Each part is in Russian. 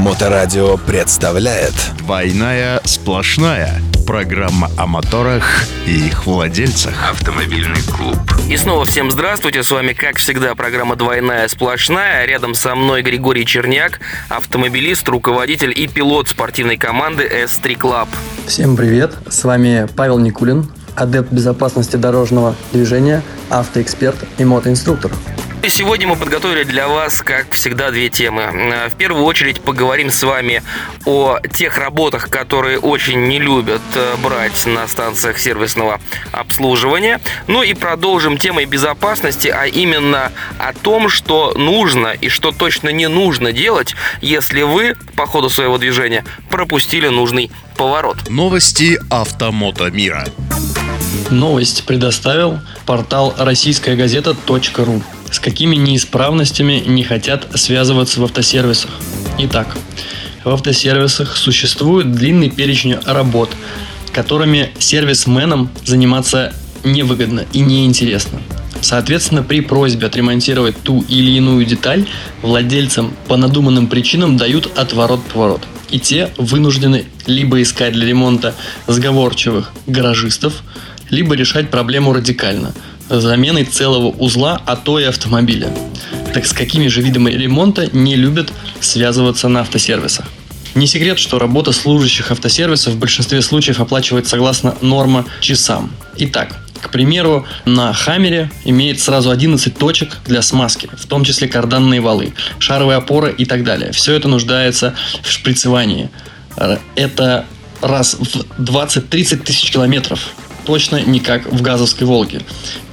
Моторадио представляет. «Двойная сплошная» Программа о моторах и их владельцах. Автомобильный клуб. И снова всем здравствуйте, с вами как всегда программа «Двойная сплошная» Рядом со мной Григорий Черняк, автомобилист, руководитель и пилот спортивной команды S3 Club Всем привет, с вами Павел Никулин, адепт безопасности дорожного движения, автоэксперт и мотоинструктор. И сегодня мы подготовили для вас, как всегда, две темы. Э, в первую очередь поговорим с вами о тех работах, которые очень не любят э, брать на станциях сервисного обслуживания. Ну и продолжим темой безопасности, а именно о том, что нужно и что точно не нужно делать, если вы по ходу своего движения пропустили нужный поворот. Новости автомото мира. Новость предоставил портал российская газета.ру с какими неисправностями не хотят связываться в автосервисах. Итак, в автосервисах существует длинный перечень работ, которыми сервисменам заниматься невыгодно и неинтересно. Соответственно, при просьбе отремонтировать ту или иную деталь, владельцам по надуманным причинам дают отворот-поворот. И те вынуждены либо искать для ремонта сговорчивых гаражистов, либо решать проблему радикально – заменой целого узла, а то и автомобиля. Так с какими же видами ремонта не любят связываться на автосервисах? Не секрет, что работа служащих автосервисов в большинстве случаев оплачивается согласно норма часам. Итак, к примеру, на Хаммере имеет сразу 11 точек для смазки, в том числе карданные валы, шаровые опоры и так далее. Все это нуждается в шприцевании. Это раз в 20-30 тысяч километров точно не как в газовской «Волге».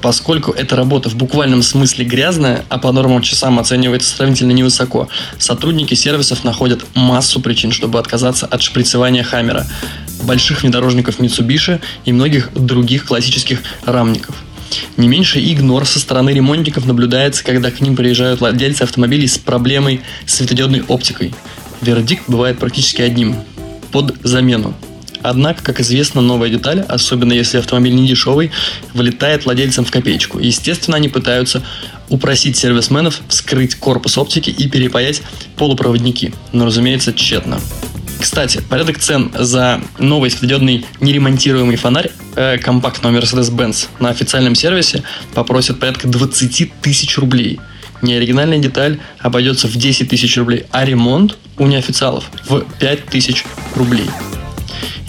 Поскольку эта работа в буквальном смысле грязная, а по нормам часам оценивается сравнительно невысоко, сотрудники сервисов находят массу причин, чтобы отказаться от шприцевания «Хаммера», больших внедорожников Mitsubishi и многих других классических рамников. Не меньше игнор со стороны ремонтников наблюдается, когда к ним приезжают владельцы автомобилей с проблемой с светодиодной оптикой. Вердикт бывает практически одним – под замену. Однако, как известно, новая деталь, особенно если автомобиль не дешевый, вылетает владельцам в копеечку. Естественно, они пытаются упросить сервисменов вскрыть корпус оптики и перепаять полупроводники. Но, разумеется, тщетно. Кстати, порядок цен за новый светодиодный неремонтируемый фонарь э, компактного Mercedes-Benz на официальном сервисе попросят порядка 20 тысяч рублей. Неоригинальная деталь обойдется в 10 тысяч рублей, а ремонт у неофициалов в 5 тысяч рублей.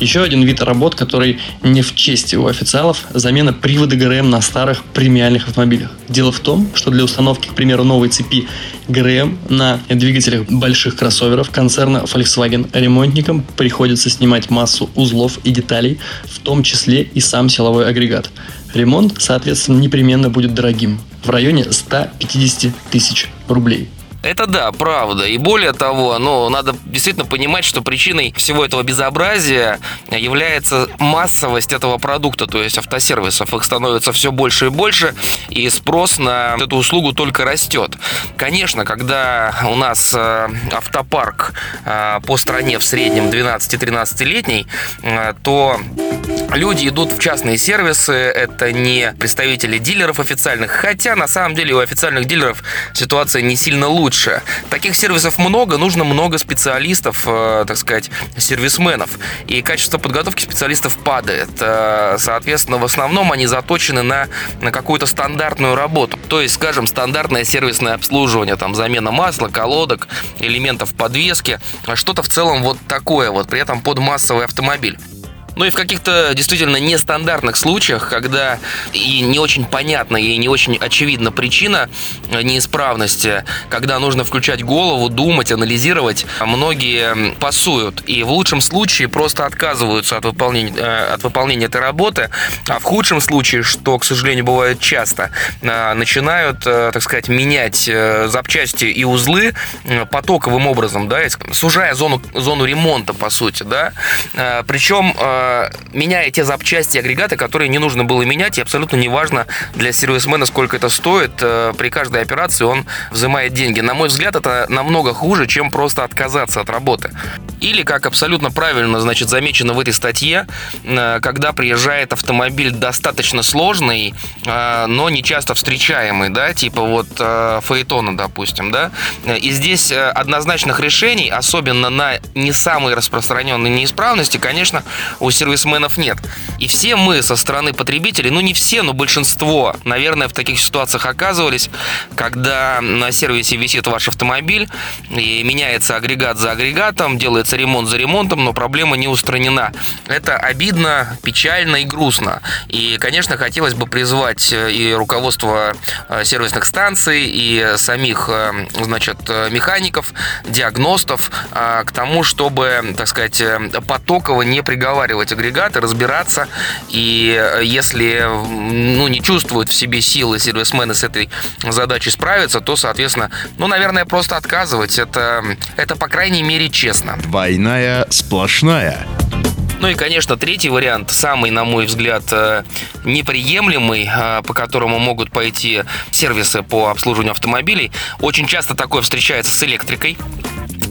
Еще один вид работ, который не в чести у официалов, замена привода ГРМ на старых премиальных автомобилях. Дело в том, что для установки, к примеру, новой цепи ГРМ на двигателях больших кроссоверов концерна Volkswagen ремонтникам приходится снимать массу узлов и деталей, в том числе и сам силовой агрегат. Ремонт, соответственно, непременно будет дорогим, в районе 150 тысяч рублей. Это да, правда. И более того, ну, надо действительно понимать, что причиной всего этого безобразия является массовость этого продукта, то есть автосервисов. Их становится все больше и больше, и спрос на эту услугу только растет. Конечно, когда у нас э, автопарк э, по стране в среднем 12-13-летний, э, то люди идут в частные сервисы, это не представители дилеров официальных, хотя на самом деле у официальных дилеров ситуация не сильно лучше лучше. Таких сервисов много, нужно много специалистов, э, так сказать, сервисменов. И качество подготовки специалистов падает. Э, соответственно, в основном они заточены на, на какую-то стандартную работу. То есть, скажем, стандартное сервисное обслуживание, там, замена масла, колодок, элементов подвески, что-то в целом вот такое вот, при этом под массовый автомобиль. Ну и в каких-то действительно нестандартных случаях, когда и не очень понятна, и не очень очевидна причина неисправности, когда нужно включать голову, думать, анализировать, многие пасуют. И в лучшем случае просто отказываются от выполнения, э, от выполнения этой работы, а в худшем случае, что, к сожалению, бывает часто, э, начинают, э, так сказать, менять запчасти и узлы потоковым образом, да, сужая зону, зону ремонта, по сути, да. Причем меняя те запчасти и агрегаты, которые не нужно было менять, и абсолютно неважно для сервисмена, сколько это стоит. Э, при каждой операции он взимает деньги. На мой взгляд, это намного хуже, чем просто отказаться от работы. Или, как абсолютно правильно, значит, замечено в этой статье, э, когда приезжает автомобиль достаточно сложный, э, но не часто встречаемый, да, типа вот Фаэтона, допустим, да, и здесь однозначных решений, особенно на не самые распространенные неисправности, конечно, у сервисменов нет. И все мы со стороны потребителей, ну не все, но большинство, наверное, в таких ситуациях оказывались, когда на сервисе висит ваш автомобиль, и меняется агрегат за агрегатом, делается ремонт за ремонтом, но проблема не устранена. Это обидно, печально и грустно. И, конечно, хотелось бы призвать э, и руководство э, сервисных станций, и самих, э, значит, механиков, диагностов к тому, чтобы, так сказать, потоково не приговаривать агрегаты, разбираться. И если ну, не чувствуют в себе силы сервисмены с этой задачей справиться, то, соответственно, ну, наверное, просто отказывать. Это, это по крайней мере, честно. Двойная сплошная. Ну и, конечно, третий вариант, самый, на мой взгляд, э, неприемлемый, э, по которому могут пойти сервисы по обслуживанию автомобилей. Очень часто такое встречается с электрикой.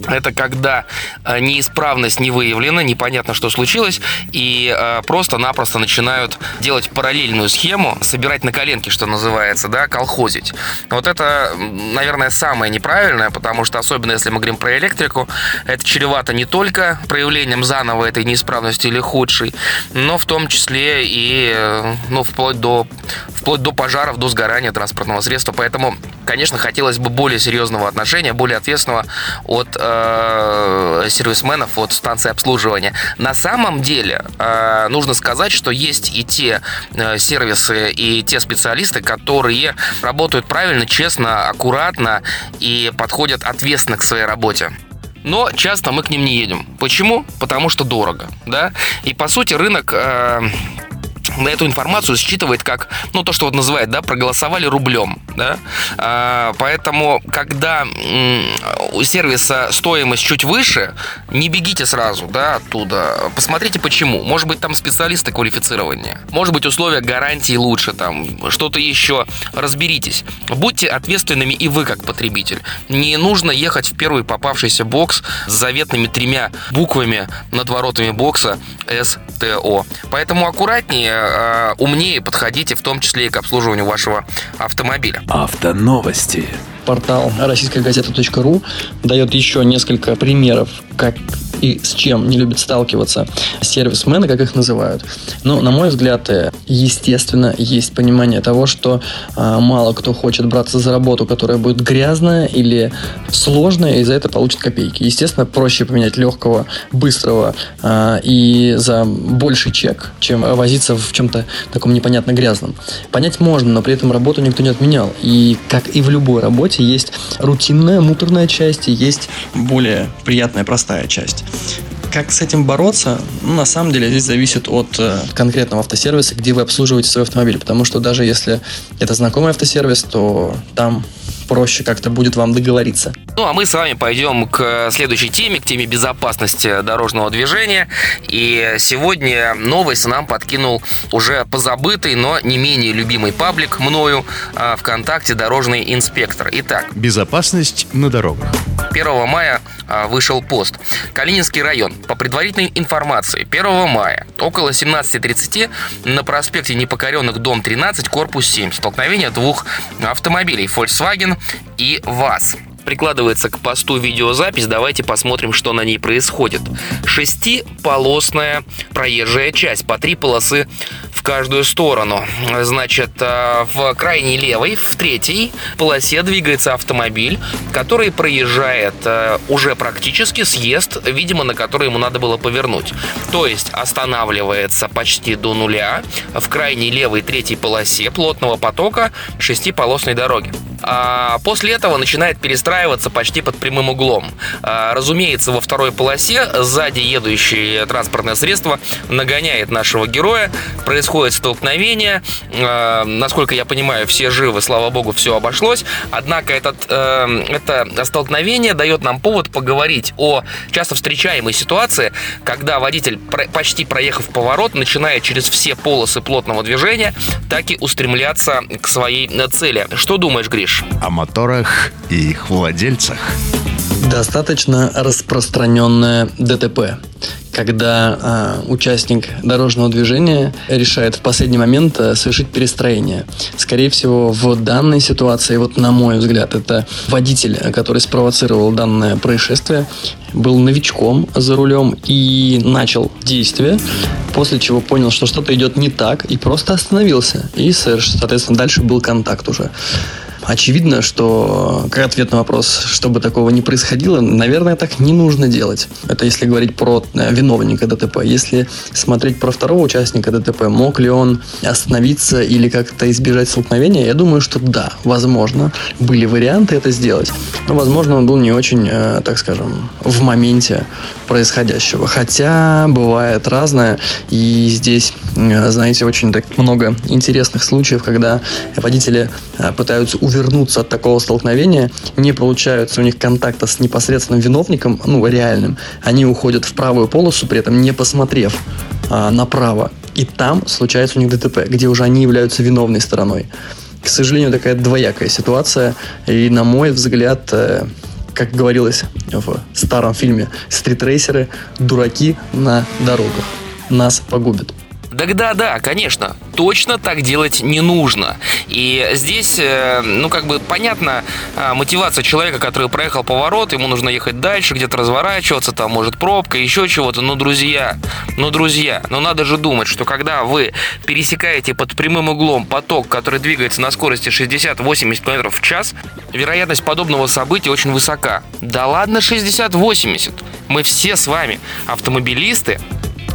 Это когда э, неисправность не выявлена, непонятно, что случилось, и э, просто-напросто начинают делать параллельную схему, собирать на коленке, что называется, да, колхозить. Вот это, наверное, самое неправильное, потому что, особенно если мы говорим про электрику, это чревато не только проявлением заново этой неисправности или худшей, но в том числе и, э, ну, вплоть до, вплоть до пожаров, до сгорания транспортного средства. Поэтому, конечно, хотелось бы более серьезного отношения, более ответственного от э, сервисменов от станции обслуживания. На самом деле, э, нужно сказать, что есть и те э, сервисы, и те специалисты, которые работают правильно, честно, аккуратно и подходят ответственно к своей работе но часто мы к ним не едем. Почему? Потому что дорого, да. И по сути рынок э, эту информацию считывает как, ну, то, что вот называют, да, проголосовали рублем, да, а, поэтому, когда у сервиса стоимость чуть выше, не бегите сразу, да, оттуда, посмотрите почему, может быть, там специалисты квалифицирования, может быть, условия гарантии лучше, там, что-то еще, разберитесь, будьте ответственными и вы, как потребитель, не нужно ехать в первый попавшийся бокс с заветными тремя буквами над воротами бокса СТО, поэтому аккуратнее, э, умнее подходите, в том числе и к обслуживанию вашего автомобиля. Автоновости. Портал российская газета.ру дает еще несколько примеров, как и с чем не любят сталкиваться сервисмены, как их называют. Но, на мой взгляд, э, естественно, есть понимание того, что а, мало кто хочет браться за работу, которая будет грязная или сложная, и за это получит копейки. Естественно, проще поменять легкого, быстрого а, и за больший чек, чем возиться в чем-то таком непонятно грязном. Понять можно, но при этом работу никто не отменял. И как и в любой работе, есть рутинная, муторная часть, и есть более приятная, простая часть. Как с этим бороться? Ну, на самом деле, здесь зависит от э, конкретного автосервиса, где вы обслуживаете свой автомобиль. Потому что даже если это знакомый автосервис, то там проще как-то будет вам договориться. Ну, а мы с вами пойдем к следующей теме, к теме безопасности дорожного движения. И сегодня новость нам подкинул уже позабытый, но не менее любимый паблик мною а, ВКонтакте «Дорожный инспектор». Итак. Безопасность на дорогах. 1 мая вышел пост. Калининский район. По предварительной информации, 1 мая около 17.30 на проспекте Непокоренных, дом 13, корпус 7. Столкновение двух автомобилей Volkswagen и ВАЗ прикладывается к посту видеозапись. Давайте посмотрим, что на ней происходит. Шестиполосная проезжая часть, по три полосы в каждую сторону. Значит, э, в крайней левой, в третьей полосе двигается автомобиль, который проезжает э, уже практически съезд, видимо, на который ему надо было повернуть. То есть останавливается почти до нуля в крайней левой третьей полосе плотного потока шестиполосной дороги. А после этого начинает перестраиваться почти под прямым углом. А, разумеется, во второй полосе сзади едущее транспортное средство нагоняет нашего героя. Происходит столкновение. Э, насколько я понимаю, все живы, слава богу, все обошлось. Однако этот, э, это столкновение дает нам повод поговорить о часто встречаемой ситуации, когда водитель, почти проехав поворот, начинает через все полосы плотного движения, так и устремляться к своей цели. Что думаешь, Гриш? О моторах и их владельцах. Достаточно распространенное ДТП, когда э, участник дорожного движения решает в последний момент э, совершить перестроение. Скорее всего, в данной ситуации, вот на мой взгляд, это водитель, который спровоцировал данное происшествие, был новичком за рулем и начал действие, после чего понял, что что-то идет не так, и просто остановился. И, соответственно, дальше был контакт уже. Очевидно, что как ответ на вопрос, чтобы такого не происходило, наверное, так не нужно делать. Это если говорить про э, виновника ДТП. Если смотреть про второго участника ДТП, мог ли он остановиться или как-то избежать столкновения, я думаю, что да, возможно, были варианты это сделать. Но, возможно, он был не очень, э, так скажем, в моменте происходящего. Хотя бывает разное, и здесь, знаете, очень так много интересных случаев, когда водители пытаются увернуться от такого столкновения, не получается у них контакта с непосредственным виновником, ну, реальным. Они уходят в правую полосу, при этом не посмотрев а, направо. И там случается у них ДТП, где уже они являются виновной стороной. К сожалению, такая двоякая ситуация. И, на мой взгляд, э, как говорилось в старом фильме, стритрейсеры – дураки на дорогах. Нас погубят. Да, да, конечно, точно так делать не нужно. И здесь, э, ну, как бы понятно а, мотивация человека, который проехал поворот, ему нужно ехать дальше, где-то разворачиваться, там может пробка, еще чего-то. Но, друзья, ну, друзья, ну, надо же думать, что когда вы пересекаете под прямым углом поток, который двигается на скорости 60-80 км в час, вероятность подобного события очень высока. Да ладно 60-80. Мы все с вами автомобилисты,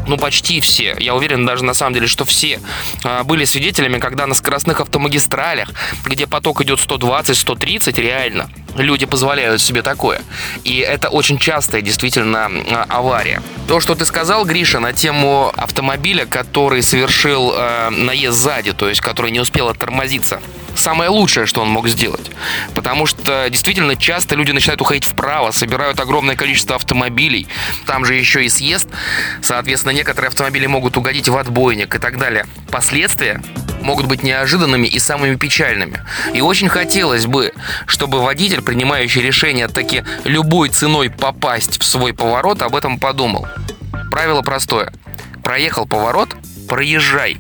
ну почти все, я уверен даже на самом деле, что все а, были свидетелями, когда на скоростных автомагистралях, где поток идет 120-130, реально, люди позволяют себе такое. И это очень частая действительно а, авария. То, что ты сказал, Гриша, на тему автомобиля, который совершил э, наезд сзади, то есть который не успел оттормозиться самое лучшее, что он мог сделать. Потому что действительно часто люди начинают уходить вправо, собирают огромное количество автомобилей. Там же еще и съезд. Соответственно, некоторые автомобили могут угодить в отбойник и так далее. Последствия могут быть неожиданными и самыми печальными. И очень хотелось бы, чтобы водитель, принимающий решение таки любой ценой попасть в свой поворот, об этом подумал. Правило простое. Проехал поворот, проезжай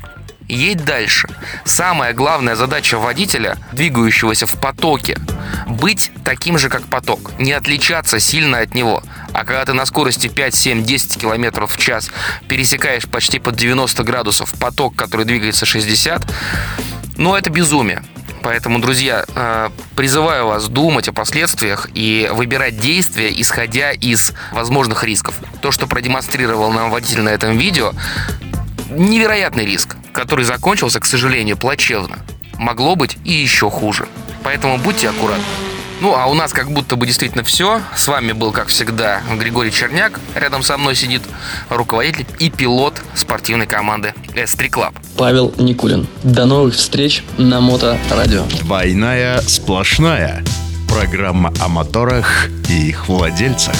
едь дальше. Самая главная задача водителя, двигающегося в потоке, быть таким же, как поток, не отличаться сильно от него. А когда ты на скорости 5, 7, 10 км в час пересекаешь почти под 90 градусов поток, который двигается 60, ну это безумие. Поэтому, друзья, э, призываю вас думать о последствиях и выбирать действия, исходя из возможных рисков. То, что продемонстрировал нам водитель на этом видео, невероятный риск который закончился, к сожалению, плачевно. Могло быть и еще хуже. Поэтому будьте аккуратны. Ну, а у нас как будто бы действительно все. С вами был, как всегда, Григорий Черняк. Рядом со мной сидит руководитель и пилот спортивной команды S3 Club. Павел Никулин. До новых встреч на Моторадио. Двойная сплошная. Программа о моторах и их владельцах.